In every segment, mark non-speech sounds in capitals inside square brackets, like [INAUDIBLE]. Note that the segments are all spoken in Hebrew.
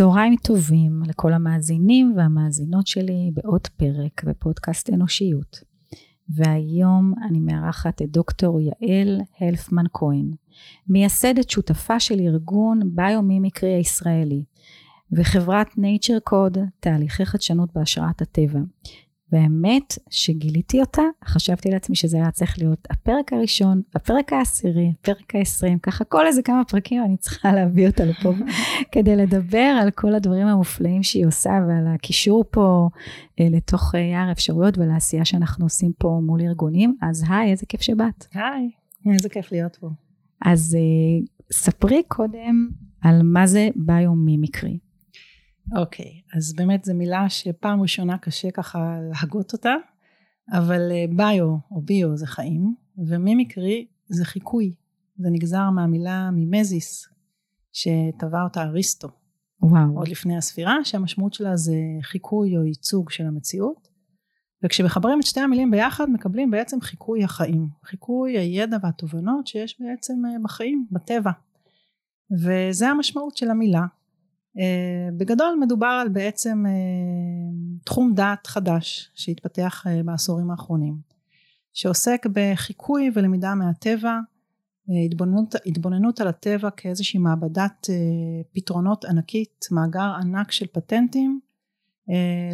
צהריים טובים לכל המאזינים והמאזינות שלי בעוד פרק בפודקאסט אנושיות. והיום אני מארחת את דוקטור יעל הלפמן כהן, מייסדת שותפה של ארגון ביומימיקרי הישראלי וחברת nature code תהליכי חדשנות בהשראת הטבע. והאמת שגיליתי אותה, חשבתי לעצמי שזה היה צריך להיות הפרק הראשון, הפרק העשירי, הפרק העשרים, ככה כל איזה כמה פרקים אני צריכה [LAUGHS] להביא אותה לפה כדי לדבר על כל הדברים המופלאים שהיא עושה ועל הקישור פה אה, לתוך אה, יער אפשרויות ולעשייה שאנחנו עושים פה מול ארגונים. אז היי, איזה כיף שבאת. היי, איזה כיף להיות פה. אז אה, ספרי קודם על מה זה ביומימיקרי. אוקיי, okay, אז באמת זו מילה שפעם ראשונה קשה ככה להגות אותה, אבל אה, ביו או ביו זה חיים, ומימיקרי זה חיקוי, זה נגזר מהמילה מימזיס, שטבע אותה אריסטו. וואו. עוד לפני הספירה, שהמשמעות שלה זה חיקוי או ייצוג של המציאות, וכשמחברים את שתי המילים ביחד מקבלים בעצם חיקוי החיים, חיקוי הידע והתובנות שיש בעצם אה, בחיים, בטבע. וזה המשמעות של המילה, בגדול מדובר על בעצם uh, תחום דעת חדש שהתפתח uh, בעשורים האחרונים שעוסק בחיקוי ולמידה מהטבע התבוננות, התבוננות על הטבע כאיזושהי מעבדת פתרונות ענקית מאגר ענק של פטנטים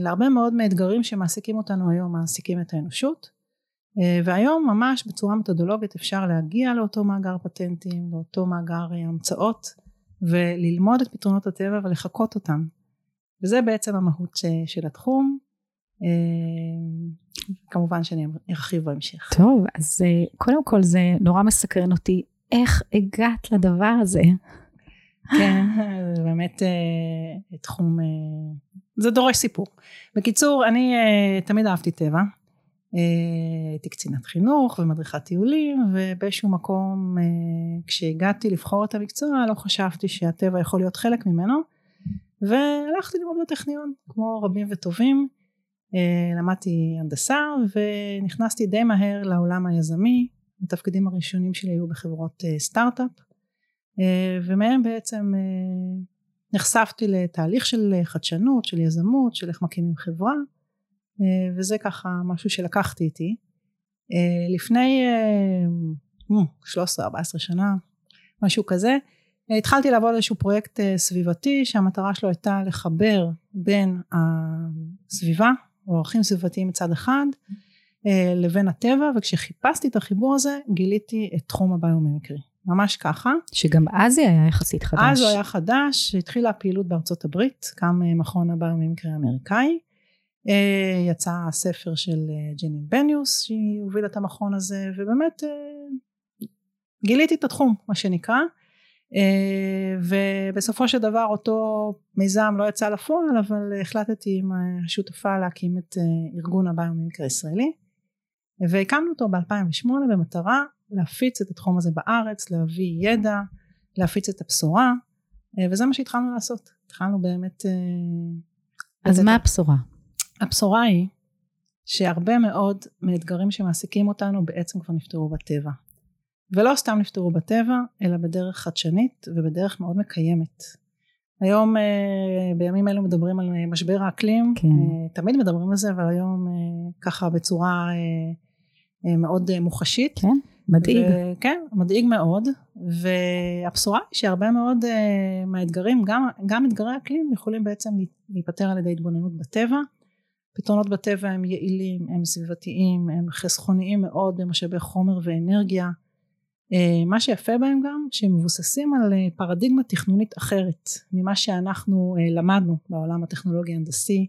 להרבה מאוד מאתגרים שמעסיקים אותנו היום מעסיקים את האנושות והיום ממש בצורה מתודולוגית אפשר להגיע לאותו מאגר פטנטים לאותו מאגר המצאות וללמוד את פתרונות הטבע ולחקות אותם וזה בעצם המהות של התחום אה, כמובן שאני ארחיב בהמשך. טוב אז אה, קודם כל זה נורא מסקרן אותי איך הגעת לדבר הזה. כן [LAUGHS] זה באמת אה, תחום זה דורש סיפור. בקיצור אני תמיד אהבתי טבע הייתי קצינת חינוך ומדריכת טיולים ובאיזשהו מקום אה, כשהגעתי לבחור את המקצוע לא חשבתי שהטבע יכול להיות חלק ממנו והלכתי ללמוד בטכניון כמו רבים וטובים. אה, למדתי הנדסה ונכנסתי די מהר לעולם היזמי. התפקידים הראשונים שלי היו בחברות סטארט-אפ. ומהם בעצם נחשפתי לתהליך של חדשנות של יזמות של איך מקימים חברה. אה, וזה ככה משהו שלקחתי איתי. אה, לפני 13-14 אה, שנה, משהו כזה, התחלתי לעבוד על איזשהו פרויקט סביבתי שהמטרה שלו הייתה לחבר בין הסביבה או ערכים סביבתיים מצד אחד לבין הטבע וכשחיפשתי את החיבור הזה גיליתי את תחום הביומימיקרי ממש ככה. שגם אז זה היה יחסית חדש. אז הוא היה חדש, התחילה הפעילות בארצות הברית, קם מכון הביומימיקרי האמריקאי אה, יצא הספר של אה, ג'נין בניוס שהיא הובילה את המכון הזה ובאמת אה, גיליתי את התחום מה שנקרא. ובסופו של דבר אותו מיזם לא יצא לפועל אבל החלטתי עם השותפה להקים את ארגון הביומימיקר הישראלי. והקמנו אותו ב-2008 במטרה להפיץ את התחום הזה בארץ להביא ידע להפיץ את הבשורה וזה מה שהתחלנו לעשות. התחלנו באמת אז מה הבשורה? הבשורה היא שהרבה מאוד מאתגרים שמעסיקים אותנו בעצם כבר נפתרו בטבע. ולא סתם נפתרו בטבע אלא בדרך חדשנית ובדרך מאוד מקיימת. היום אה, בימים אלו מדברים על אה, משבר האקלים. כן. אה, תמיד מדברים על זה אבל היום ככה בצורה מאוד מוחשית. כן מדאיג. ו- כן מדאיג מאוד. והבשורה היא שהרבה מאוד מהאתגרים גם, גם אתגרי אקלים יכולים בעצם להיפתר על ידי התבוננות בטבע פתרונות בטבע הם יעילים, הם סביבתיים, הם חסכוניים מאוד במשאבי חומר ואנרגיה. אה, מה שיפה בהם גם שהם מבוססים על אה, פרדיגמה תכנונית אחרת ממה שאנחנו אה, למדנו בעולם הטכנולוגי הנדסי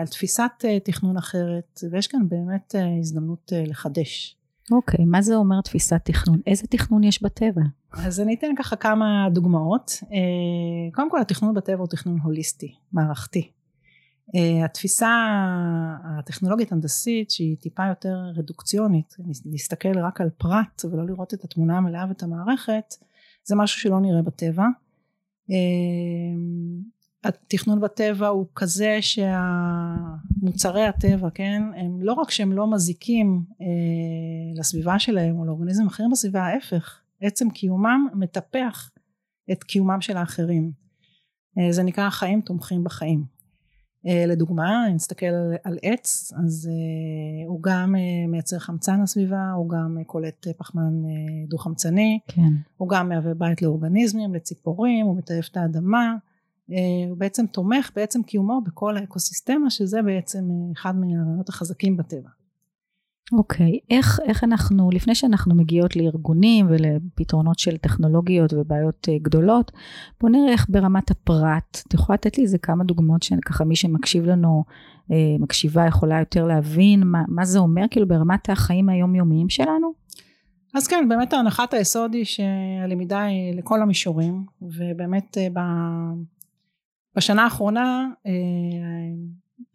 על תפיסת תכנון אחרת ויש כאן באמת הזדמנות לחדש. אוקיי, okay, מה זה אומר תפיסת תכנון? איזה תכנון יש בטבע? אז אני אתן ככה כמה דוגמאות. קודם כל התכנון בטבע הוא תכנון הוליסטי, מערכתי. Uh, התפיסה הטכנולוגית הנדסית שהיא טיפה יותר רדוקציונית להסתכל רק על פרט ולא לראות את התמונה המלאה ואת המערכת זה משהו שלא נראה בטבע uh, התכנון בטבע הוא כזה שהמוצרי הטבע כן הם לא רק שהם לא מזיקים uh, לסביבה שלהם או לאורגניזם אחרים בסביבה ההפך עצם קיומם מטפח את קיומם של האחרים אה, זה נקרא חיים תומכים בחיים. אה, לדוגמה, אם נסתכל על, על עץ, אז אה, הוא גם מייצר חמצן לסביבה, הוא גם קולט פחמן דו-חמצני, כן. הוא גם מהווה בית לאורגניזמים, לציפורים, הוא מטייף את האדמה, הוא בעצם תומך בעצם קיומו בכל האקוסיסטמה, שזה בעצם אחד מהרעיונות החזקים בטבע. אוקיי, okay. איך, איך אנחנו, לפני שאנחנו מגיעות לארגונים ולפתרונות של טכנולוגיות ובעיות uh, גדולות, בוא נראה איך ברמת הפרט, את יכולה לתת לי איזה כמה דוגמאות שככה מי שמקשיב לנו, uh, מקשיבה יכולה יותר להבין מה, מה זה אומר כאילו ברמת החיים היומיומיים שלנו? אז כן, באמת הנחת היסוד היא שהלמידה היא לכל המישורים, ובאמת uh, בשנה האחרונה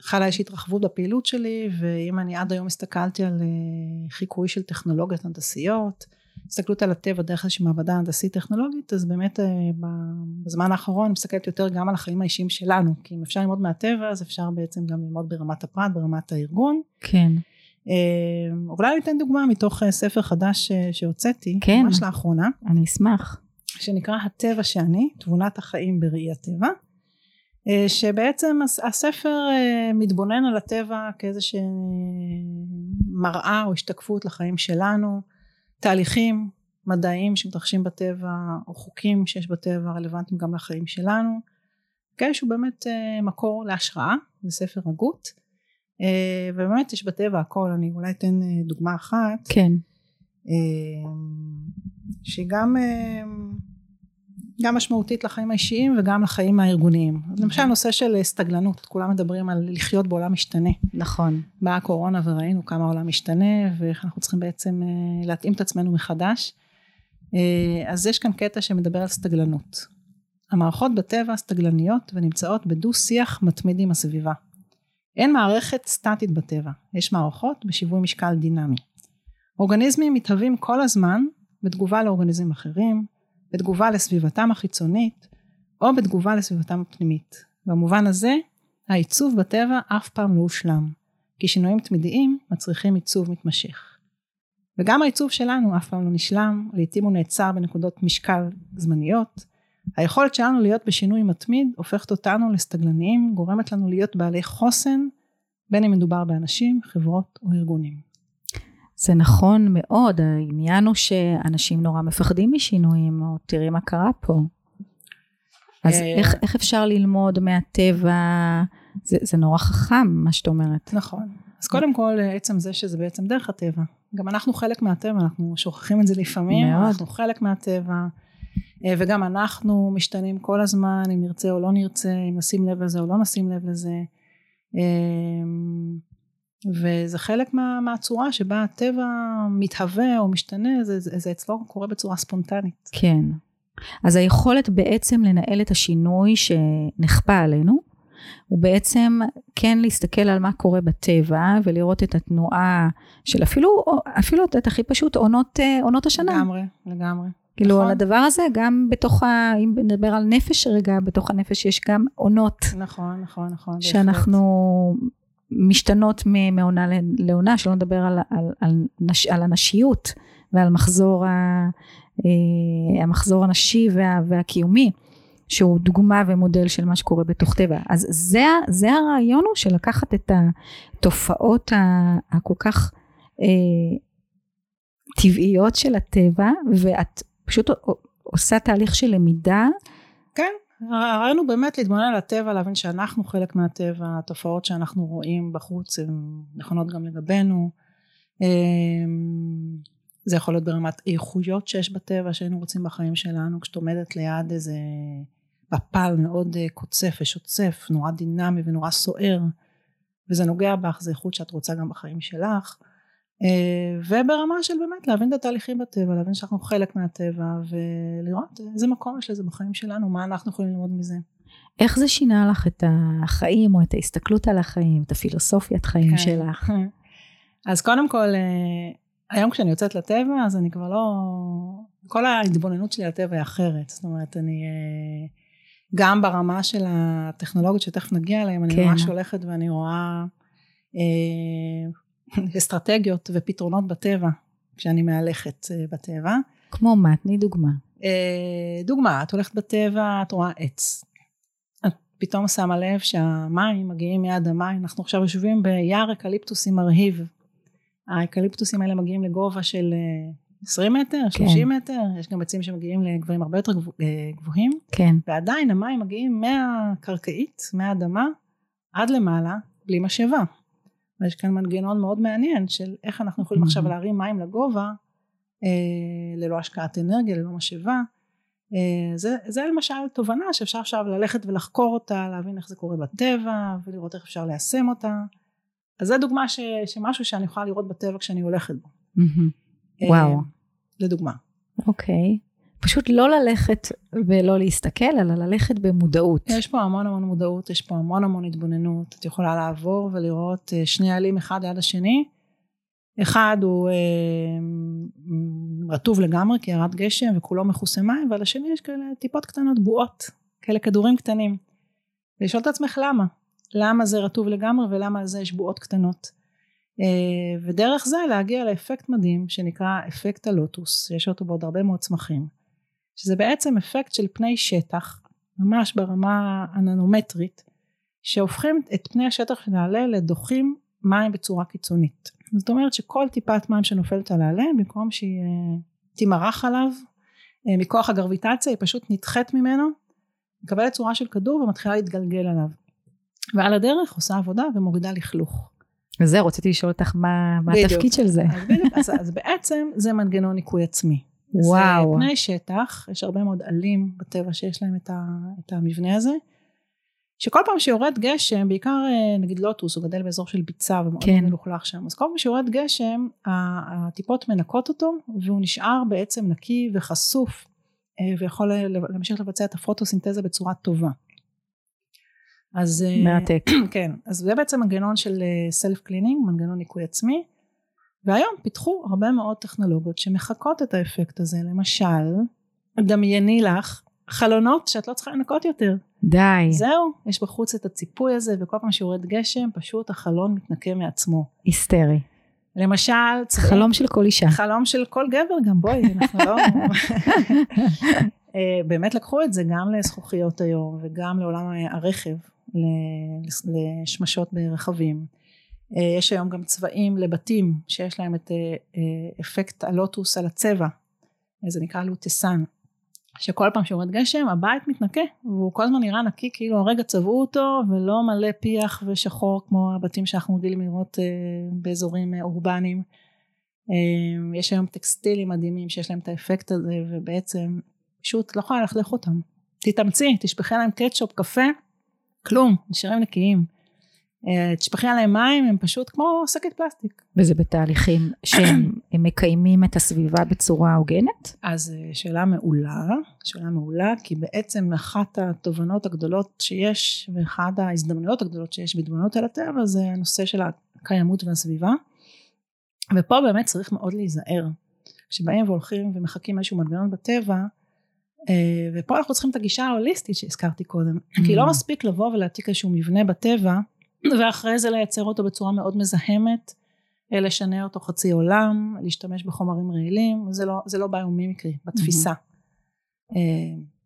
חלה איזושהי התרחבות בפעילות שלי ואם אני עד היום הסתכלתי על אה, חיקוי של טכנולוגיות הנדסיות הסתכלות על הטבע דרך איזושהי מעבדה הנדסית טכנולוגית אז באמת אה, בזמן האחרון אני מסתכלת יותר גם על החיים האישיים שלנו כי אם אפשר ללמוד מהטבע אז אפשר בעצם גם ללמוד ברמת הפרט ברמת הארגון. כן. אה, אולי אני אתן דוגמה מתוך ספר חדש שהוצאתי כן. ממש לאחרונה. אני אשמח. שנקרא הטבע שאני תבונת החיים בראי הטבע שבעצם הספר אה, מתבונן על הטבע כאיזושהי מראה או השתקפות לחיים שלנו, תהליכים מדעיים שמתרחשים בטבע או חוקים שיש בטבע רלוונטיים גם לחיים שלנו, כאלה שהוא באמת אה, מקור להשראה, זה ספר הגות, ובאמת יש בטבע הכל, אני אולי אתן דוגמה אחת, כן, שהיא גם גם משמעותית לחיים האישיים וגם לחיים הארגוניים. אז למשל נושא של סטגלנות, כולם מדברים על לחיות בעולם משתנה. נכון. באה הקורונה וראינו כמה העולם משתנה ואיך אנחנו צריכים בעצם אה, להתאים את עצמנו מחדש. אה, אז יש כאן קטע שמדבר על סטגלנות. המערכות בטבע סטגלניות ונמצאות בדו שיח מתמיד עם הסביבה. אין מערכת סטטית בטבע, יש מערכות בשיווי משקל דינמי. אורגניזמים מתהווים כל הזמן בתגובה לאורגניזמים אחרים, בתגובה לסביבתם החיצונית או בתגובה לסביבתם הפנימית. במובן הזה העיצוב בטבע אף פעם לא הושלם, כי שינויים תמידיים מצריכים עיצוב מתמשך. וגם העיצוב שלנו אף פעם לא נשלם, לעתים הוא נעצר בנקודות משקל זמניות. היכולת שלנו להיות בשינוי מתמיד הופכת אותנו לסטגלניים, גורמת לנו להיות בעלי חוסן, בין אם מדובר באנשים, חברות או ארגונים. זה נכון מאוד, העניין הוא שאנשים נורא מפחדים משינויים, או תראי מה קרה פה. אז אה, איך, איך אפשר ללמוד מהטבע? זה, זה נורא חכם, מה שאת אומרת. נכון. אז קודם כל, עצם זה שזה בעצם דרך הטבע. גם אנחנו חלק מהטבע, אנחנו שוכחים את זה לפעמים, מאוד. אנחנו חלק מהטבע, אה, וגם אנחנו משתנים כל הזמן, אם נרצה או לא נרצה, אם נשים לב לזה או לא נשים לב לזה. אה, וזה חלק מה, מהצורה שבה הטבע מתהווה או משתנה, זה, זה, זה אצלו קורה בצורה ספונטנית. כן. אז היכולת בעצם לנהל את השינוי שנכפה עלינו, הוא בעצם כן להסתכל על מה קורה בטבע ולראות את התנועה של אפילו, אפילו את הכי פשוט עונות, עונות השנה. לגמרי, לגמרי. כאילו נכון. על הדבר הזה גם בתוך ה... אם נדבר על נפש רגע, בתוך הנפש יש גם עונות. נכון, נכון, נכון. שאנחנו משתנות מעונה לעונה, שלא נדבר על, על, על, נש, על הנשיות ועל מחזור, ה, אה, המחזור הנשי וה, והקיומי, שהוא דוגמה ומודל של מה שקורה בתוך טבע. אז זה, זה הרעיון הוא של לקחת את התופעות הכל כך אה, טבעיות של הטבע, ואת פשוט עושה תהליך של למידה. כן, הרעיון הוא באמת להתבונן על הטבע, להבין שאנחנו חלק מהטבע, התופעות שאנחנו רואים בחוץ הן נכונות גם לגבינו. אמ, זה יכול להיות ברמת איכויות שיש בטבע שהיינו רוצים בחיים שלנו, כשאת עומדת ליד איזה בפל מאוד אה, קוצף ושוצף, נורא דינמי ונורא סוער, וזה נוגע בך, זה איכות שאת רוצה גם בחיים שלך. אה, וברמה של באמת להבין את התהליכים בטבע, להבין שאנחנו חלק מהטבע ולראות איזה מקום יש לזה בחיים שלנו, מה אנחנו יכולים ללמוד מזה. איך זה שינה לך את החיים או את ההסתכלות על החיים, את הפילוסופיית חיים כן. שלך? [LAUGHS] אז קודם כל, אה, היום כשאני יוצאת לטבע, אז אני כבר לא... כל ההתבוננות שלי על הטבע היא אחרת. זאת אומרת, אני... אה, גם ברמה של הטכנולוגיות שתכף נגיע אליהן, אני כן. ממש הולכת ואני רואה... אסטרטגיות ופתרונות בטבע, כשאני מהלכת אה, בטבע. כמו מה? תני דוגמה. אה, דוגמה, את הולכת בטבע, את רואה עץ. פתאום שמה לב שהמים מגיעים מיד המים, אנחנו עכשיו יושבים ביער אקליפטוסים מרהיב. האקליפטוסים האלה מגיעים לגובה של 20 אה, מטר, 30 כן. מטר, יש גם עצים שמגיעים לגבוהים הרבה יותר גבוהים. כן. ועדיין המים מגיעים מהקרקעית, מהאדמה, עד למעלה, בלי משאבה. ויש כאן מנגנון מאוד מעניין של איך אנחנו יכולים עכשיו להרים מים לגובה, אה, ללא השקעת אנרגיה, ללא משאבה. אה, זה, זה למשל תובנה שאפשר עכשיו ללכת ולחקור אותה, להבין איך זה קורה בטבע ולראות איך אפשר ליישם אותה. אז זה דוגמה ש, שמשהו שאני יכולה לראות בטבע כשאני הולכת בו. Mm-hmm. וואו. לדוגמה. אוקיי. פשוט לא ללכת ולא להסתכל, אלא ללכת במודעות. יש פה המון המון מודעות, יש פה המון המון התבוננות. את יכולה לעבור ולראות אה, שני עלים אחד ליד השני. אחד הוא אה, רטוב לגמרי כי ירד גשם וכולו מכוסה מים, ועל השני יש כאלה טיפות קטנות בועות, כאלה כדורים קטנים. ולשאול את עצמך למה. למה זה רטוב לגמרי ולמה על זה יש בועות קטנות. אה, ודרך זה להגיע לאפקט מדהים שנקרא אפקט הלוטוס, יש אותו בעוד הרבה מאוד צמחים. שזה בעצם אפקט של פני שטח, ממש ברמה הננומטרית, שהופכים את פני השטח של העלה לדוחים מים בצורה קיצונית. זאת אומרת שכל טיפת מים שנופלת על העלה, במקום שהיא אה, תימרח עליו, אה, מכוח הגרביטציה היא פשוט נדחית ממנו, מקבלת צורה של כדור ומתחילה להתגלגל עליו. ועל הדרך עושה עבודה ומורידה לכלוך. וזהו, רציתי לשאול אותך מה, מה התפקיד של זה. אז, אז, אז בעצם זה מנגנון ניקוי עצמי. וואו. זה פני שטח, יש הרבה מאוד עלים בטבע שיש להם את, ה, את המבנה הזה, שכל פעם שיורד גשם, בעיקר אה, נגיד לוטוס, הוא גדל באזור של ביצה ומאוד כן. מלוכלך שם, אז כל פעם שיורד גשם, הטיפות מנקות אותו, והוא נשאר בעצם נקי וחשוף, אה, ויכול להמשיך לבצע את הפוטוסינתזה בצורה טובה. אז... אה, מעתק. [CLEARS THROAT] כן, אז זה בעצם מנגנון של self cleaning, מנגנון ניקוי עצמי. והיום פיתחו הרבה מאוד טכנולוגיות שמחקות את האפקט הזה, למשל, דמייני לך חלונות שאת לא צריכה לנקות יותר. די. זהו, יש בחוץ את הציפוי הזה, וכל פעם שיורד גשם, פשוט החלון מתנקה מעצמו. היסטרי. למשל, חלום של כל אישה. חלום של כל גבר גם, בואי, אנחנו לא... אה, באמת לקחו את זה גם לזכוכיות היום, וגם לעולם הרכב, לשמשות ברכבים. אה, יש היום גם צבעים לבתים שיש להם את אה, אה, אפקט הלוטוס על הצבע, זה נקרא לוטסן, שכל פעם שיורד גשם הבית מתנקה והוא כל הזמן נראה נקי כאילו הרגע צבעו אותו ולא מלא פיח ושחור כמו הבתים שאנחנו רגילים לראות באזורים אורבניים. יש היום טקסטילים מדהימים שיש להם את האפקט הזה ובעצם פשוט לא יכולה ללכלך אותם. תתאמצי, תשפכי להם קטשופ, קפה, כלום, נשארים נקיים. אה, תשפכי עליהם מים הם פשוט כמו שקית פלסטיק. וזה בתהליכים שהם [COUGHS] מקיימים את הסביבה בצורה הוגנת? אז אה, שאלה מעולה, שאלה מעולה כי בעצם אחת התובנות הגדולות שיש ואחת ההזדמנויות הגדולות שיש בהתבוננות על הטבע זה הנושא של הקיימות והסביבה ופה באמת צריך מאוד להיזהר כשבאים והולכים ומחקים איזשהו מנגנון בטבע אה, ופה אנחנו צריכים את הגישה ההוליסטית שהזכרתי קודם כי לא mm. מספיק לבוא ולהעתיק איזשהו מבנה בטבע ואחרי זה לייצר אותו בצורה מאוד מזהמת, אה, לשנע אותו חצי עולם, להשתמש בחומרים רעילים, זה לא, זה לא ביומימיקרי, בתפיסה. Mm-hmm.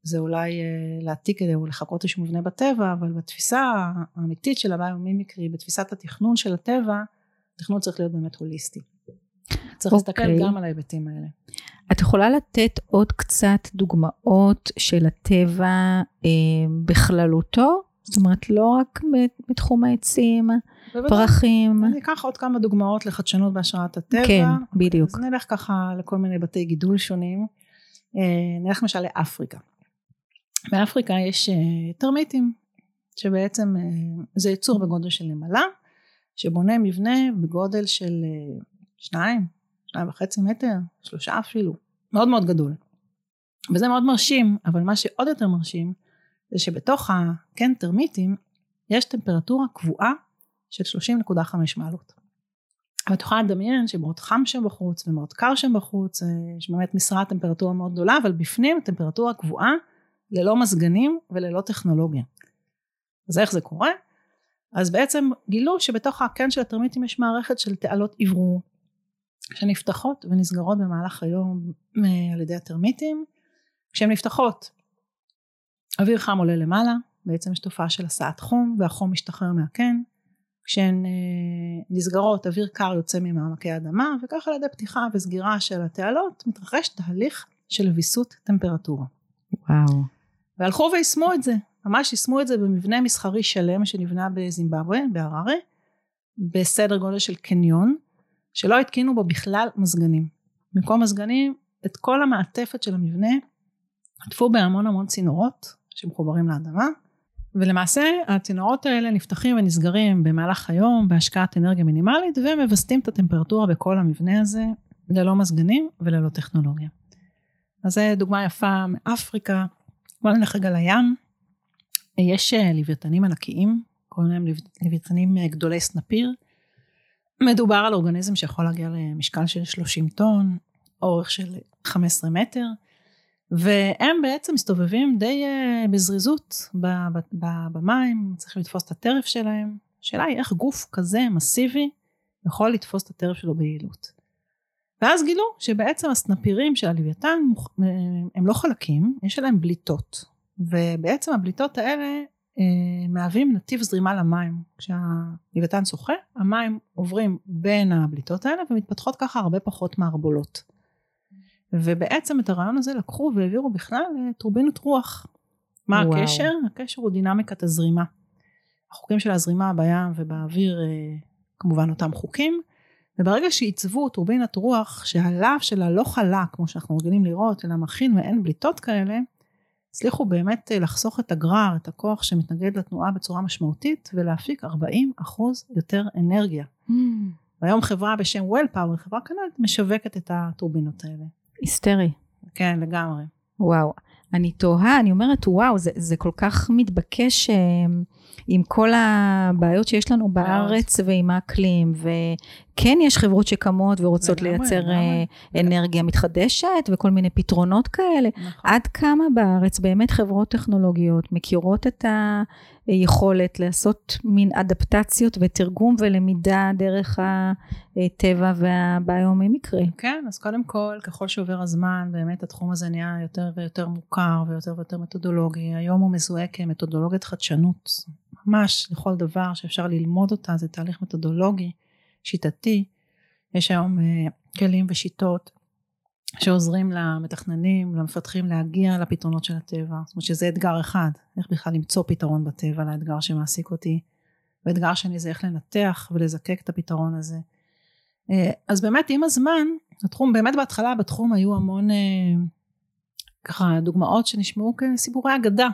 זה אולי אה, להעתיק כדי או לחכות איזשהו מבנה בטבע, אבל בתפיסה האמיתית של הביומימיקרי, בתפיסת התכנון של הטבע, התכנון צריך להיות באמת הוליסטי. צריך okay. להסתכל אוקיי. גם על ההיבטים האלה. את יכולה לתת עוד קצת דוגמאות של הטבע אה, בכללותו? זאת אומרת, לא רק בתחום העצים, פרחים. אני אקח עוד כמה דוגמאות לחדשנות בהשראת הטבע. כן, בדיוק. אז נלך ככה לכל מיני בתי גידול שונים. אה, נלך למשל לאפריקה. באפריקה יש אה, טרמיטים, שבעצם אה, זה יצור בגודל של נמלה, שבונה מבנה בגודל של שניים, שניים וחצי מטר, שלושה אפילו, מאוד מאוד גדול. וזה מאוד מרשים, אבל מה שעוד יותר מרשים, זה שבתוך הקן טרמיטים יש טמפרטורה קבועה של 30.5 מעלות. אבל את יכולה לדמיין שמאוד חם שם בחוץ ומאוד קר שם בחוץ, יש באמת משרת טמפרטורה מאוד גדולה, אבל בפנים טמפרטורה קבועה ללא מזגנים וללא טכנולוגיה. אז איך זה קורה? אז בעצם גילו שבתוך הקן של הטרמיטים יש מערכת של תעלות אוורור שנפתחות ונסגרות במהלך היום אה, על ידי הטרמיטים. כשהן נפתחות אוויר חם עולה למעלה, בעצם יש תופעה של הסעת חום והחום משתחרר מהקן כשהן אה, נסגרות אוויר קר יוצא ממעמקי האדמה וכך על ידי פתיחה וסגירה של התעלות מתרחש תהליך של ויסות טמפרטורה. וואו. והלכו ויישמו את זה, ממש יישמו את זה במבנה מסחרי שלם שנבנה בזימבבואה, בהררי, בסדר גודל של קניון, שלא התקינו בו בכלל מזגנים. במקום מזגנים, את כל המעטפת של המבנה עטפו בהמון המון צינורות שמחוברים לאדמה, ולמעשה הצינורות האלה נפתחים ונסגרים במהלך היום בהשקעת אנרגיה מינימלית ומווסתים את הטמפרטורה בכל המבנה הזה ללא מזגנים וללא טכנולוגיה. אז זו דוגמה יפה מאפריקה. בוא נלך רגע לים. יש אה, לוויתנים ענקיים, קוראים להם לוויתנים אה, גדולי סנפיר. מדובר על אורגניזם שיכול להגיע למשקל של 30 טון, אורך של 15 מטר, והם בעצם מסתובבים די uh, בזריזות במים, צריכים לתפוס את הטרף שלהם. השאלה היא איך גוף כזה מסיבי יכול לתפוס את הטרף שלו ביעילות. ואז גילו שבעצם הסנפירים של הלוויתן הם לא חלקים, יש עליהם בליטות. ובעצם הבליטות האלה אה, מהווים נתיב זרימה למים. כשהלוויתן שוחה, המים עוברים בין הבליטות האלה ומתפתחות ככה הרבה פחות מערבולות. ובעצם את הרעיון הזה לקחו והעבירו בכלל לטורבינות רוח. מה וואו. הקשר? הקשר הוא דינמיקת הזרימה. החוקים של הזרימה בים ובאוויר אה, כמובן אותם חוקים, וברגע שעיצבו טורבינת רוח שהלאו שלה לא חלק כמו שאנחנו רגילים לראות אלא מכין ואין בליטות כאלה, הצליחו באמת אה, לחסוך את הגרר, את הכוח שמתנגד לתנועה בצורה משמעותית ולהפיק 40 אחוז יותר אנרגיה. Mm. והיום חברה בשם וול פאוור, חברה קנדית, משווקת את הטורבינות האלה. היסטרי. כן, לגמרי. וואו. אני תוהה, אני אומרת, וואו, זה, זה כל כך מתבקש אה, עם כל הבעיות שיש לנו בארץ ועם האקלים, וכן יש חברות שקמות ורוצות לגמרי, לייצר לגמרי. אה, אנרגיה מתחדשת וכל מיני פתרונות כאלה. נכון. עד כמה בארץ באמת חברות טכנולוגיות מכירות את היכולת לעשות מין אדפטציות ותרגום ולמידה דרך הטבע והביומי מקרה? כן, אז קודם כל, ככל שעובר הזמן, באמת התחום הזה נהיה יותר ויותר מוכר ויותר ויותר מתודולוגי. היום הוא מזוהה כמתודולוגיית חדשנות. ממש לכל דבר שאפשר ללמוד אותה, זה תהליך מתודולוגי, שיטתי. יש היום uh, כלים ושיטות שעוזרים למתכננים, למפתחים להגיע לפתרונות של הטבע. זאת אומרת שזה אתגר אחד, איך בכלל למצוא פתרון בטבע לאתגר שמעסיק אותי. ואתגר שני זה איך לנתח ולזקק את הפתרון הזה. Uh, אז באמת עם הזמן, התחום, באמת בהתחלה בתחום היו המון uh, ככה דוגמאות שנשמעו כסיפורי אגדה.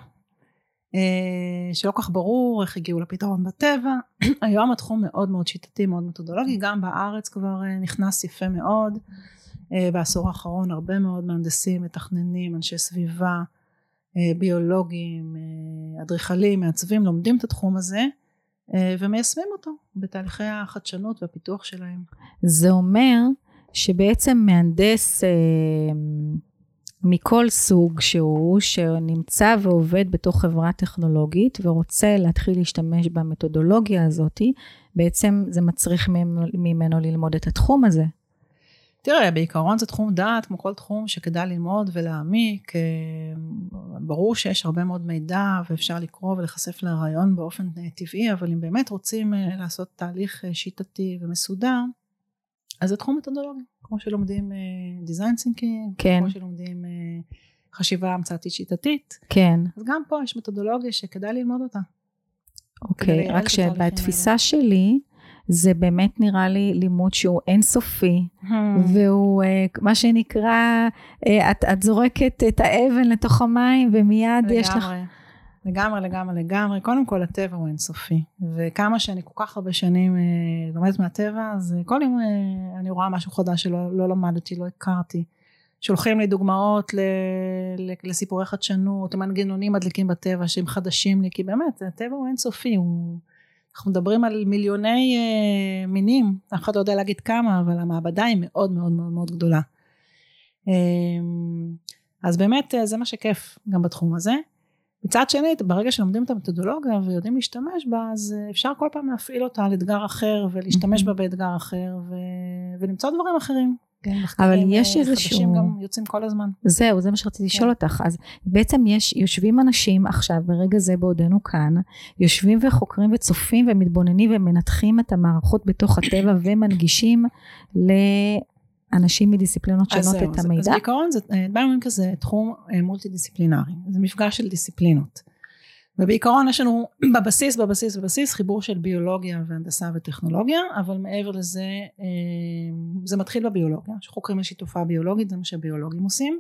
אה, שלא כך ברור איך הגיעו לפתרון בטבע. [CLEARS THROAT] היום התחום מאוד מאוד שיטתי, מאוד מתודולוגי, גם בארץ כבר אה, נכנס יפה מאוד. אה, בעשור האחרון הרבה מאוד מהנדסים, מתכננים, אנשי סביבה, ביולוגים, אדריכלים, מעצבים, לומדים את התחום הזה. ומיישמים אותו בתהליכי החדשנות והפיתוח שלהם. זה אומר שבעצם מהנדס מכל סוג שהוא, שנמצא ועובד בתוך חברה טכנולוגית ורוצה להתחיל להשתמש במתודולוגיה הזאת, בעצם זה מצריך ממנו ללמוד את התחום הזה. תראה, בעיקרון זה תחום דעת, כמו כל תחום שכדאי ללמוד ולהעמיק. אה, ברור שיש הרבה מאוד מידע ואפשר לקרוא ולהיחשף לרעיון באופן טבעי, אבל אם באמת רוצים אה, לעשות תהליך אה, שיטתי ומסודר, אז זה תחום מתודולוגי. כמו שלומדים דיזיין uh, סינקינג, כן. כמו שלומדים אה, חשיבה המצאתית שיטתית. כן. אז גם פה יש מתודולוגיה שכדאי ללמוד אותה. אוקיי, רק שבתפיסה שלי, זה באמת נראה לי לימוד שהוא אינסופי, המ. והוא אה, מה שנקרא, uh, את, את זורקת את האבן לתוך המים ומיד לגמרי. יש לך... לגמרי, לגמרי, לגמרי. קודם כל, הטבע הוא אינסופי. וכמה שאני כל כך הרבה שנים אה, לומדת מהטבע, אז אה, כל יום אה, אני רואה משהו חדש שלא לא למדתי, לא הכרתי. שולחים לי דוגמאות ל, ל, לסיפורי חדשנות, מנגנונים מדליקים בטבע שהם חדשים לי, כי באמת, הטבע הוא אינסופי. הוא... אנחנו מדברים על מיליוני אה, מינים, אף אחד לא יודע להגיד כמה, אבל המעבדה היא מאוד מאוד מאוד מאוד גדולה. אה, אז באמת, אה, זה מה שכיף גם בתחום הזה. מצד שני, ברגע שלומדים את המתודולוגיה ויודעים להשתמש בה, אז אה, אפשר כל פעם להפעיל אותה על אתגר אחר ולהשתמש בה באתגר אחר ו... ולמצוא דברים אחרים כן, אבל מחקרים, יש אה, איזשהו- חדשים גם יוצאים כל הזמן. זהו, זה מה שרציתי לשאול אותך. אז בעצם יש, יושבים אנשים עכשיו, ברגע זה בעודנו כאן, יושבים וחוקרים וצופים ומתבוננים ומנתחים את המערכות בתוך הטבע ומנגישים לאנשים מדיסציפלינות שונות זהו, את המידע. אז בעיקרון זה, אה, ביומינק זה תחום אה, מולטי דיסציפלינרי, זה מפגש של דיסציפלינות. ובעיקרון יש לנו [CLEARS THROAT] בבסיס, בבסיס, בבסיס חיבור של ביולוגיה והנדסה וטכנולוגיה, אבל מעבר לזה, אה, זה מתחיל בביולוגיה, שחוקרים איזושהי תופעה ביולוגית, זה מה שביולוגים עושים.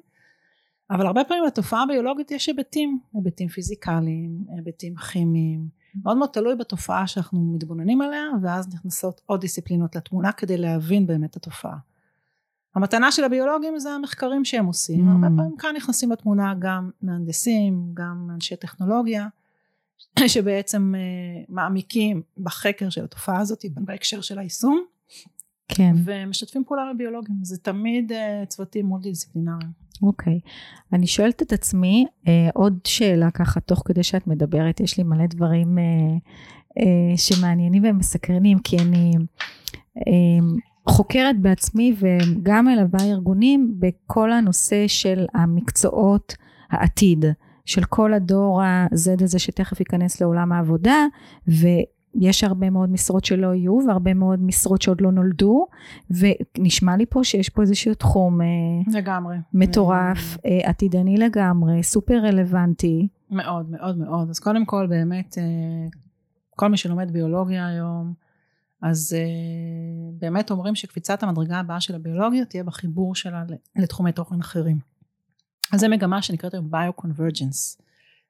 אבל הרבה פעמים לתופעה הביולוגית יש היבטים, היבטים פיזיקליים, היבטים כימיים, מאוד מאוד תלוי בתופעה שאנחנו מתבוננים עליה, ואז נכנסות עוד דיסציפלינות לתמונה כדי להבין באמת את התופעה. המתנה של הביולוגים זה המחקרים שהם עושים, Mm. הרבה פעמים כאן נכנסים לתמונה גם מהנדסים, גם אנשי טכנולוגיה, [CLEARS THROAT] שבעצם אה, מעמיקים בחקר של התופעה הזאת בהקשר של היישום, כן, ומשתפים פעולה עם הביולוגים, זה תמיד אה, צוותים מולטי דיסציפלינריים. אוקיי. אני שואלת את עצמי, אה, עוד שאלה ככה, תוך כדי שאת מדברת, יש לי מלא דברים אה, אה, שמעניינים ומסקרנים, כי אני אה, חוקרת בעצמי וגם מלווה ארגונים בכל הנושא של המקצועות העתיד, של כל הדור ה-Z הזה שתכף ייכנס לעולם העבודה, ויש הרבה מאוד משרות שלא יהיו, והרבה מאוד משרות שעוד לא נולדו, ונשמע לי פה שיש פה איזשהו תחום אה, לגמרי. מטורף, אה, עתידני לגמרי, סופר רלוונטי. מאוד מאוד מאוד. אז קודם כל באמת, אה, כל מי שלומד ביולוגיה היום, אז אה, באמת אומרים שקפיצת המדרגה הבאה של הביולוגיה תהיה בחיבור שלה לתחומי תוכן אחרים. אז זו מגמה שנקראת היום ביו-קונברג'נס.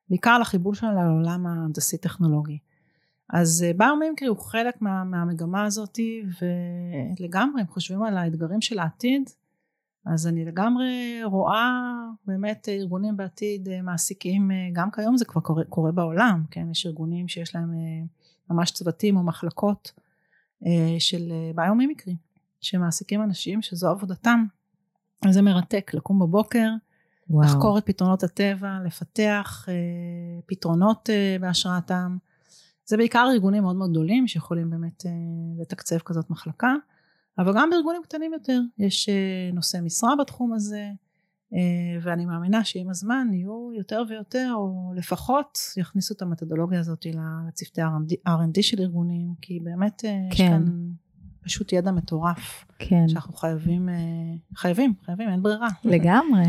בעיקר לחיבור שלה לעולם ההנדסי טכנולוגי. אז אה, ביומימקרי הוא חלק מה, מהמגמה הזאת ולגמרי הם חושבים על האתגרים של העתיד אז אני לגמרי רואה באמת ארגונים בעתיד אה, מעסיקים אה, גם כיום זה כבר קורה, קורה בעולם כן יש ארגונים שיש להם ממש צוותים או מחלקות של אה, ביומימיקרי שמעסיקים אנשים שזו עבודתם. זה מרתק לקום בבוקר וואו. לחקור את פתרונות הטבע לפתח אה, פתרונות אה, בהשראתם. זה בעיקר ארגונים מאוד מאוד גדולים שיכולים באמת אה, לתקצב כזאת מחלקה אבל גם בארגונים קטנים יותר. יש אה, נושא משרה בתחום הזה אה, ואני מאמינה שעם הזמן יהיו יותר ויותר או לפחות יכניסו את המתודולוגיה הזאת לצוותי R&D של ארגונים כי באמת אה, יש כן. כאן פשוט ידע מטורף כן, שאנחנו חייבים אה, חייבים חייבים אין ברירה [LAUGHS] לגמרי.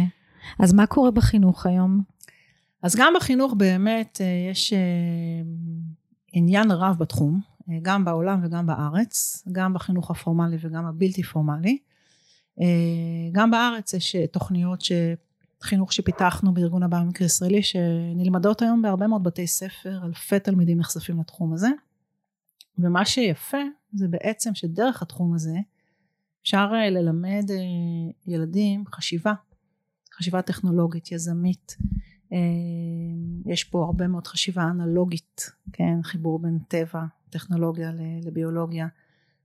אז מה קורה בחינוך היום? אז גם בחינוך באמת אה, יש אה, עניין רב בתחום, אה, גם בעולם וגם בארץ, גם בחינוך הפורמלי וגם הבלתי פורמלי. אה, גם בארץ יש אה, תוכניות ש... חינוך שפיתחנו בארגון הבא-מקרה ישראלי שנלמדות היום בהרבה מאוד בתי ספר, אלפי תלמידים נחשפים לתחום הזה. ומה שיפה זה בעצם שדרך התחום הזה אפשר אה, ללמד ילדים חשיבה, חשיבה טכנולוגית, יזמית. יש פה הרבה מאוד חשיבה אנלוגית, כן, חיבור בין טבע, טכנולוגיה לביולוגיה,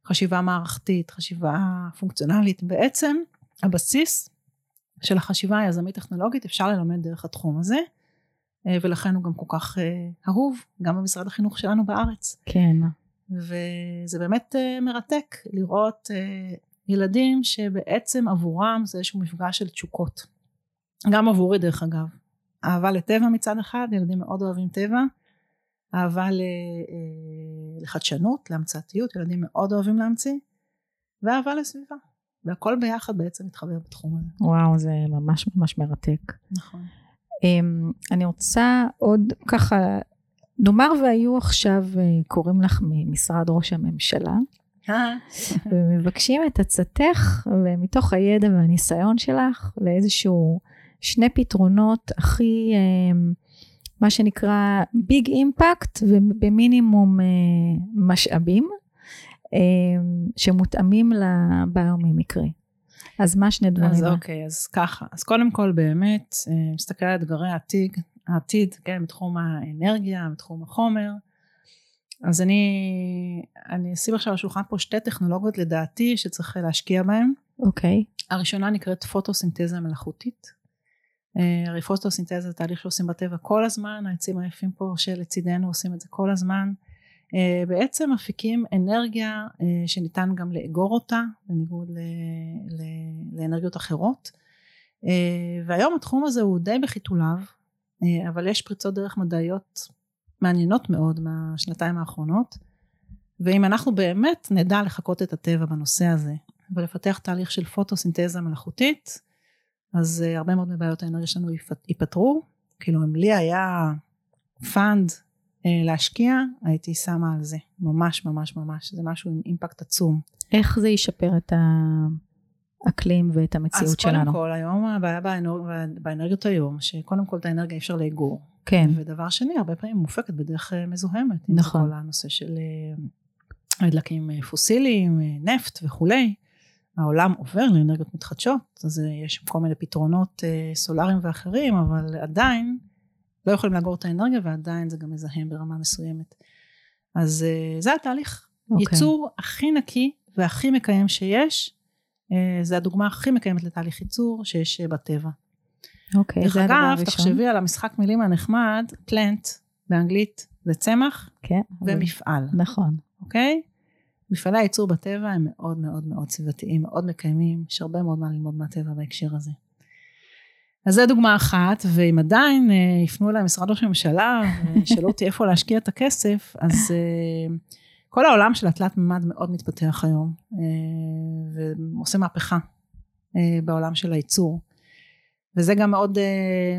חשיבה מערכתית, חשיבה פונקציונלית. בעצם הבסיס של החשיבה היזמית טכנולוגית אפשר ללמד דרך התחום הזה, אה, ולכן הוא גם כל כך אה, אהוב, גם במשרד החינוך שלנו בארץ. כן, וזה באמת אה, מרתק לראות ילדים שבעצם עבורם זה איזשהו מפגש של תשוקות. גם עבורי דרך אגב. אהבה לטבע מצד אחד, ילדים מאוד אוהבים טבע. אהבה אה, לחדשנות, להמצאתיות, ילדים מאוד אוהבים להמציא. ואהבה לסביבה. והכל ביחד בעצם מתחבר בתחום הזה. וואו, זה ממש ממש מרתק. נכון. אמ, אני רוצה עוד ככה, נאמר והיו עכשיו, אה, קוראים לך ממשרד ראש הממשלה, ומבקשים את עצתך, ומתוך הידע והניסיון שלך, לאיזשהו שני פתרונות הכי, אמ, מה שנקרא ביג אימפקט, ובמינימום אה, משאבים, אמ, שמותאמים לביומימיקרי. אז מה שני דברים? אז האלה? אוקיי, אז ככה. אז קודם כל באמת, אה, מסתכל על אתגרי העתיד, העתיד, כן, בתחום האנרגיה, בתחום החומר. אז אני, אני אשים עכשיו על השולחן פה שתי טכנולוגיות לדעתי שצריך להשקיע בהן. אוקיי, הראשונה נקראת פוטוסינתזה מלאכותית. אה, הרי פוטוסינתזה זה תהליך שעושים בטבע כל הזמן, העצים היפים פה שלצידנו עושים את זה כל הזמן. אה, בעצם מפיקים אנרגיה אה, שניתן גם לאגור אותה בניגוד לאנרגיות אחרות והיום התחום הזה הוא די בחיתוליו אבל יש פריצות דרך מדעיות מעניינות מאוד מהשנתיים האחרונות ואם אנחנו באמת נדע לחקות את הטבע בנושא הזה ולפתח תהליך של פוטוסינתזה מלאכותית אז הרבה מאוד מבעיות האנרגיה שלנו ייפתרו כאילו אם לי היה fund אה, להשקיע, הייתי שמה על זה. ממש ממש ממש. זה משהו עם אימפקט עצום. איך זה ישפר את האקלים ואת המציאות שלנו? אז קודם כל, היום הבעיה באנרגיות היום, שקודם כל את האנרגיה אי אפשר לאגור. כן. ודבר שני, הרבה פעמים מופקת בדרך אה, מזוהמת. נכון. כל הנושא של אה, דלקים פוסיליים, נפט וכולי. העולם עובר לאנרגיות מתחדשות, אז יש כל מיני פתרונות סולאריים ואחרים, אבל עדיין לא יכולים לאגור את האנרגיה ועדיין זה גם מזהם ברמה מסוימת. אז uh, זה התהליך. Okay. אוקיי. ייצור הכי נקי והכי מקיים שיש, זה הדוגמה הכי מקיימת לתהליך ייצור שיש בטבע. אוקיי, okay, זה הדבר הראשון. דרך אגב, תחשבי על המשחק מילים הנחמד, פלנט באנגלית זה צמח כן, ומפעל. נכון. אוקיי? Okay? מפעלי הייצור בטבע הם מאוד מאוד מאוד סביבתיים, מאוד מקיימים, יש הרבה מאוד מה ללמוד מהטבע בהקשר הזה. אז זו דוגמה אחת, ואם עדיין אה, יפנו אליי משרד ראש הממשלה, [LAUGHS] ושאלו אותי איפה להשקיע את הכסף, אז אה, כל העולם של התלת מימד מאוד מתפתח היום, אה, ועושה מהפכה בעולם של הייצור. וזה גם מאוד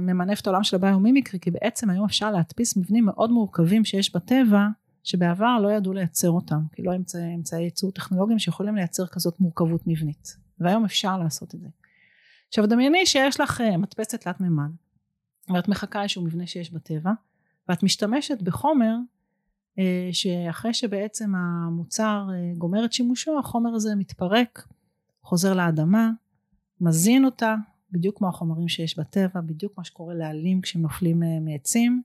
ממנף את העולם של הביומימיקרי, כי בעצם היום אפשר להדפיס מבנים מאוד מורכבים שיש בטבע, שבעבר לא ידעו לייצר אותם, כי לא אמצעי, אמצעי ייצור טכנולוגיים שיכולים לייצר כזאת מורכבות מבנית. והיום אפשר לעשות את זה. עכשיו דמייני שיש לך אה, מדפסת תלת מימד ואת מחכה איזשהו מבנה שיש בטבע ואת משתמשת בחומר אה, שאחרי שבעצם המוצר אה, גומר את שימושו החומר הזה מתפרק חוזר לאדמה מזין אותה בדיוק כמו החומרים שיש בטבע בדיוק מה שקורה לעלים כשהם נופלים מעצים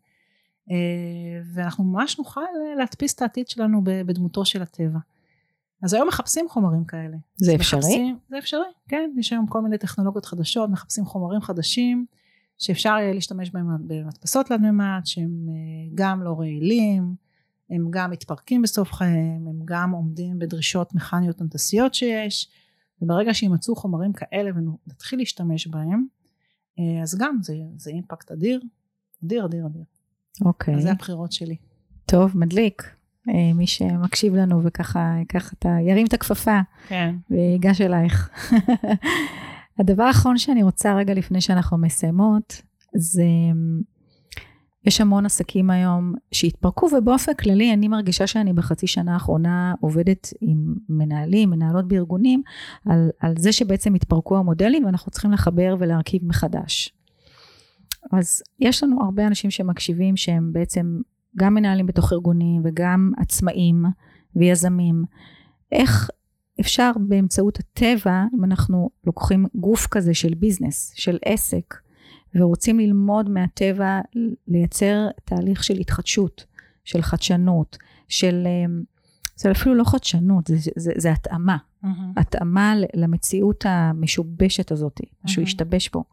ואנחנו ממש נוכל להדפיס את העתיד שלנו בדמותו של הטבע אז היום מחפשים חומרים כאלה. זה אפשרי? מחפשים, זה אפשרי, כן. יש היום כל מיני טכנולוגיות חדשות, מחפשים חומרים חדשים, שאפשר יהיה להשתמש בהם במדפסות תלת מימד, שהם אה, גם לא רעילים, הם גם מתפרקים בסוף חייהם, הם גם עומדים בדרישות מכניות הנדסיות שיש, וברגע שימצאו חומרים כאלה ונתחיל להשתמש בהם, אה, אז גם זה, זה אימפקט אדיר, אדיר, אדיר, אדיר. אוקיי. אז זה הבחירות שלי. טוב, מדליק. אה, מי שמקשיב לנו וככה ייקח את ה... ירים את הכפפה. כן. ויגש אלייך. [LAUGHS] הדבר האחרון שאני רוצה רגע לפני שאנחנו מסיימות, זה יש המון עסקים היום שהתפרקו, ובאופן כללי אני מרגישה שאני בחצי שנה האחרונה עובדת עם מנהלים, מנהלות בארגונים, על, על זה שבעצם התפרקו המודלים ואנחנו צריכים לחבר ולהרכיב מחדש. אז יש לנו הרבה אנשים שמקשיבים שהם בעצם גם מנהלים בתוך ארגונים וגם עצמאים ויזמים. איך אפשר באמצעות הטבע, אם אנחנו לוקחים גוף כזה של ביזנס, של עסק, ורוצים ללמוד מהטבע, לייצר תהליך של התחדשות, של חדשנות, של... אמ, זה אפילו לא חדשנות, זה, זה, זה התאמה. Mm-hmm. התאמה למציאות המשובשת הזאת, mm-hmm. משהו השתבש פה.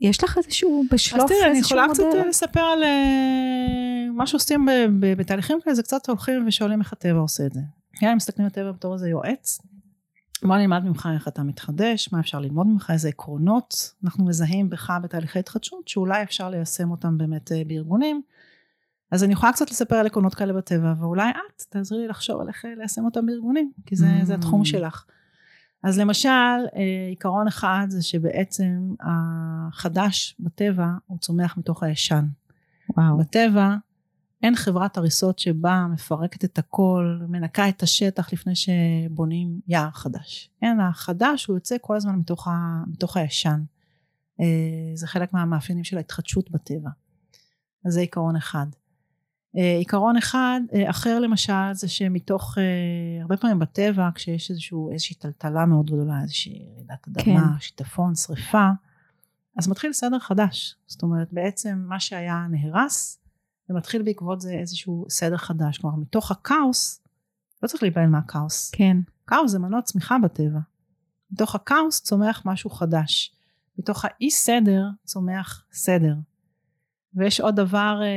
יש לך איזשהו בשלוף איזשהו מודל? אז תראי, אני יכולה קצת לספר על אה, מה שעושים בתהליכים כאלה, זה קצת הולכים ושואלים איך הטבע עושה את זה. כן, הם מסתכלים על הטבע בתור איזה יועץ. בוא נלמד ממך איך אתה מתחדש, מה אפשר ללמוד ממך, איזה עקרונות אנחנו מזהים בך בתהליכי התחדשות, שאולי אפשר ליישם אותם באמת אה, בארגונים. אז אני יכולה קצת לספר על עקרונות כאלה בטבע, ואולי את תעזרי לי לחשוב על איך אה, ליישם אותם בארגונים, כי זה, mm. זה התחום שלך. אז למשל, אה, עיקרון אחד זה שבעצם החדש בטבע הוא צומח מתוך הישן. וואו. בטבע אין חברת הריסות שבאה, מפרקת את הכל, מנקה את השטח לפני שבונים יער חדש. כן, החדש הוא יוצא כל הזמן מתוך, ה, מתוך הישן. אה, זה חלק מהמאפיינים של ההתחדשות בטבע. אז זה עיקרון אחד. אה, עיקרון אחד, אה, אחר למשל, זה שמתוך, אה, הרבה פעמים בטבע, כשיש איזשהו, איזושהי טלטלה מאוד גדולה, איזושהי רעידת אדמה, כן. שיטפון, שריפה, אז מתחיל סדר חדש. זאת אומרת, בעצם מה שהיה נהרס, ומתחיל בעקבות זה איזשהו סדר חדש. כלומר, מתוך הכאוס, לא צריך להיבהל מהכאוס. כן. כאוס זה מנוע צמיחה בטבע. מתוך הכאוס צומח משהו חדש. מתוך האי סדר צומח סדר. ויש עוד דבר אה,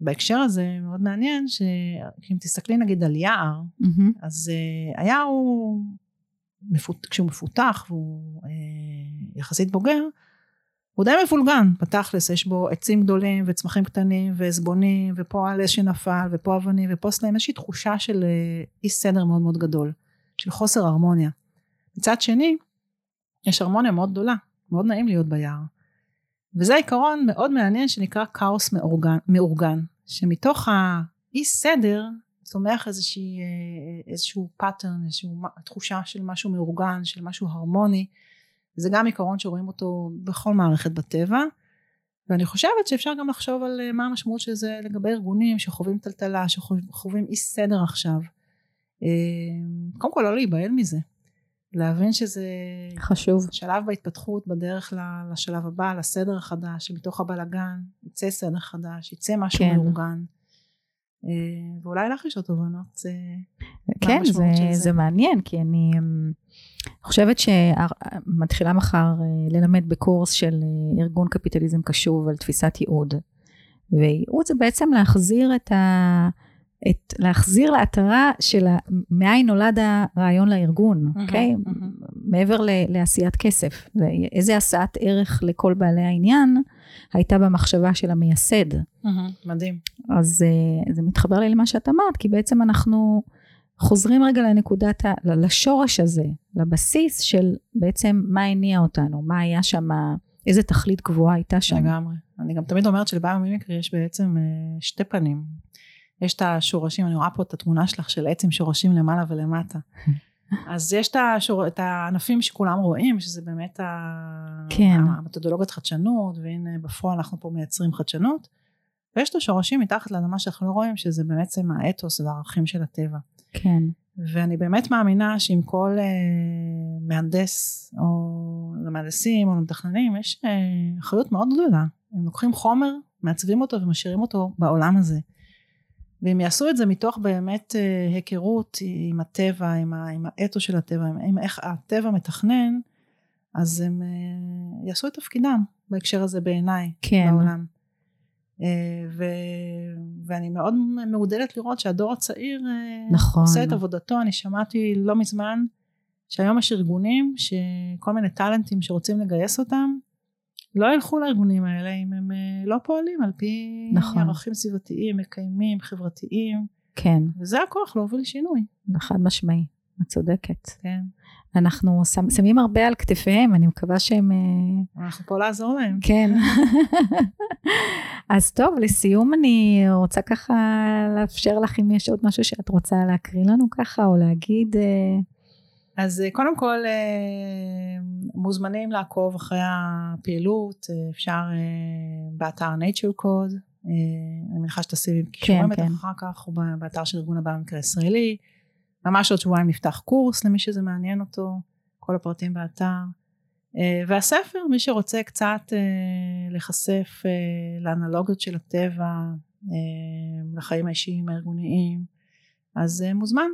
בהקשר הזה מאוד מעניין שאם תסתכלי נגיד על יער, מהמם. אז uh, היער הוא, מפות, כשהוא מפותח והוא uh, יחסית בוגר, הוא די מבולגן, בתכלס, יש בו עצים גדולים וצמחים קטנים ועזבונים, ופה על אש שנפל, ופה אבנים ופה סלעים, איזושהי תחושה של uh, אי סדר מאוד מאוד גדול, של חוסר הרמוניה. מצד שני, יש הרמוניה מאוד גדולה, מאוד נעים להיות ביער. וזה עיקרון מאוד מעניין שנקרא כאוס מאורגן, מאורגן שמתוך האי סדר צומח איזושהי, אה, איזשהו pattern, איזושהי תחושה של משהו מאורגן, של משהו הרמוני. זה גם עיקרון שרואים אותו בכל מערכת בטבע. ואני חושבת שאפשר גם לחשוב על אה, מה המשמעות של זה לגבי ארגונים שחווים טלטלה, שחווים אי סדר עכשיו. אה, קודם כל לא להיבהל מזה. להבין שזה חשוב. שלב בהתפתחות בדרך לשלב הבא, לסדר החדש, שמתוך הבלגן יצא סדר חדש, יצא משהו כן. מאורגן. אה, ואולי לך יש עוד תובנות. זה- כן, זה, זה? זה מעניין, כי אני אמ, חושבת שמתחילה מחר אה, ללמד בקורס של אה, ארגון קפיטליזם קשוב על תפיסת ייעוד. וייעוד זה בעצם להחזיר את ה... את, להחזיר לעטרה של מאין נולד הרעיון לארגון, אוקיי? מהמם. מעבר ל- לעשיית כסף. ואיזה השאת ערך לכל בעלי העניין הייתה במחשבה של המייסד. מדהים. אז אה, זה מתחבר לי למה שאת אמרת, כי בעצם אנחנו חוזרים רגע לנקודת, ה- לשורש הזה, לבסיס של בעצם מה הניע אותנו, מה היה שם, איזה תכלית גבוהה הייתה שם. לגמרי. אני גם תמיד אומרת שלביומימיקרי יש בעצם אה, שתי פנים. יש את השורשים, אני רואה פה את התמונה שלך של עץ עם שורשים למעלה ולמטה. [LAUGHS] אז יש את, השור, את הענפים שכולם רואים, שזה באמת. כן. המתודולוגיית חדשנות, והנה בפועל אנחנו פה מייצרים חדשנות. ויש את השורשים מתחת לאדמה שאנחנו לא רואים, שזה בעצם האתוס והערכים של הטבע. כן, ואני באמת מאמינה שאם כל אה, מהנדס או למהנדסים או למתכננים יש אה, אחריות מאוד גדולה. הם לוקחים חומר, מעצבים אותו ומשאירים אותו בעולם הזה. ואם יעשו את זה מתוך באמת אה, היכרות עם הטבע, עם, ה, עם האתוס של הטבע, עם, עם איך הטבע מתכנן, אז הם אה, יעשו את תפקידם בהקשר הזה בעיניי, כן. בעולם. אה, ו, ואני מאוד מעודדת לראות שהדור הצעיר נכון. עושה את עבודתו. אני שמעתי לא מזמן שהיום יש ארגונים שכל מיני טאלנטים שרוצים לגייס אותם, לא ילכו לארגונים האלה אם הם אה, לא פועלים על פי נכון. ערכים סביבתיים, מקיימים, חברתיים, כן, וזה הכוח להוביל לשינוי. חד משמעי, את צודקת. כן. אנחנו שם, שמים הרבה על כתפיהם, אני מקווה שהם... אה, אנחנו פה לעזור להם. כן. [LAUGHS] [LAUGHS] אז טוב, לסיום אני רוצה ככה לאפשר לך אם יש עוד משהו שאת רוצה להקריא לנו ככה, או להגיד. אז אה, קודם כל אה, מוזמנים לעקוב אחרי הפעילות, אה, אפשר באתר nature code, אני מניחה שתשימי קישורים בטח כן. אחר כך, או באתר של ארגון הבא במקרה הישראלי. ממש עוד שבועיים נפתח קורס למי שזה מעניין אותו, כל הפרטים באתר. והספר, מי שרוצה קצת להיחשף לאנלוגיות של הטבע, לחיים האישיים הארגוניים, אז מוזמן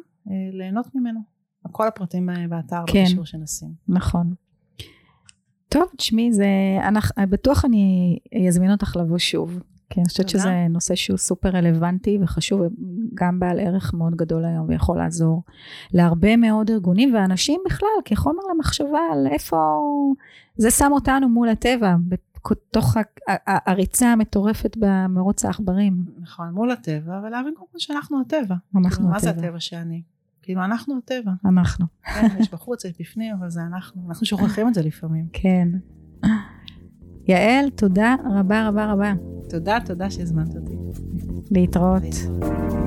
ליהנות ממנו. כל הפרטים באתר, כן. בקישור שנשים. נכון. טוב, תשמעי, זה, אנחנו, בטוח אני אזמין אותך לבוא שוב. כי אני חושבת. שזה נושא שהוא סופר רלוונטי וחשוב, גם בעל ערך מאוד גדול היום, ויכול לעזור להרבה מאוד ארגונים ואנשים בכלל, כחומר למחשבה על איפה זה שם אותנו מול הטבע, בתוך הריצה המטורפת במרוץ העכברים. נכון, מול הטבע, ולהבין קודם כל שאנחנו הטבע. אנחנו כאילו, מה זה הטבע. הטבע שאני? כאילו, אנחנו הטבע. אנחנו, כן, יש בחוץ, יש בפנים, אבל זה אנחנו. אנחנו שוכחים את זה לפעמים. כן. יעל, תודה רבה רבה רבה. תודה, תודה שהזמנת אותי. להתראות. להתראות.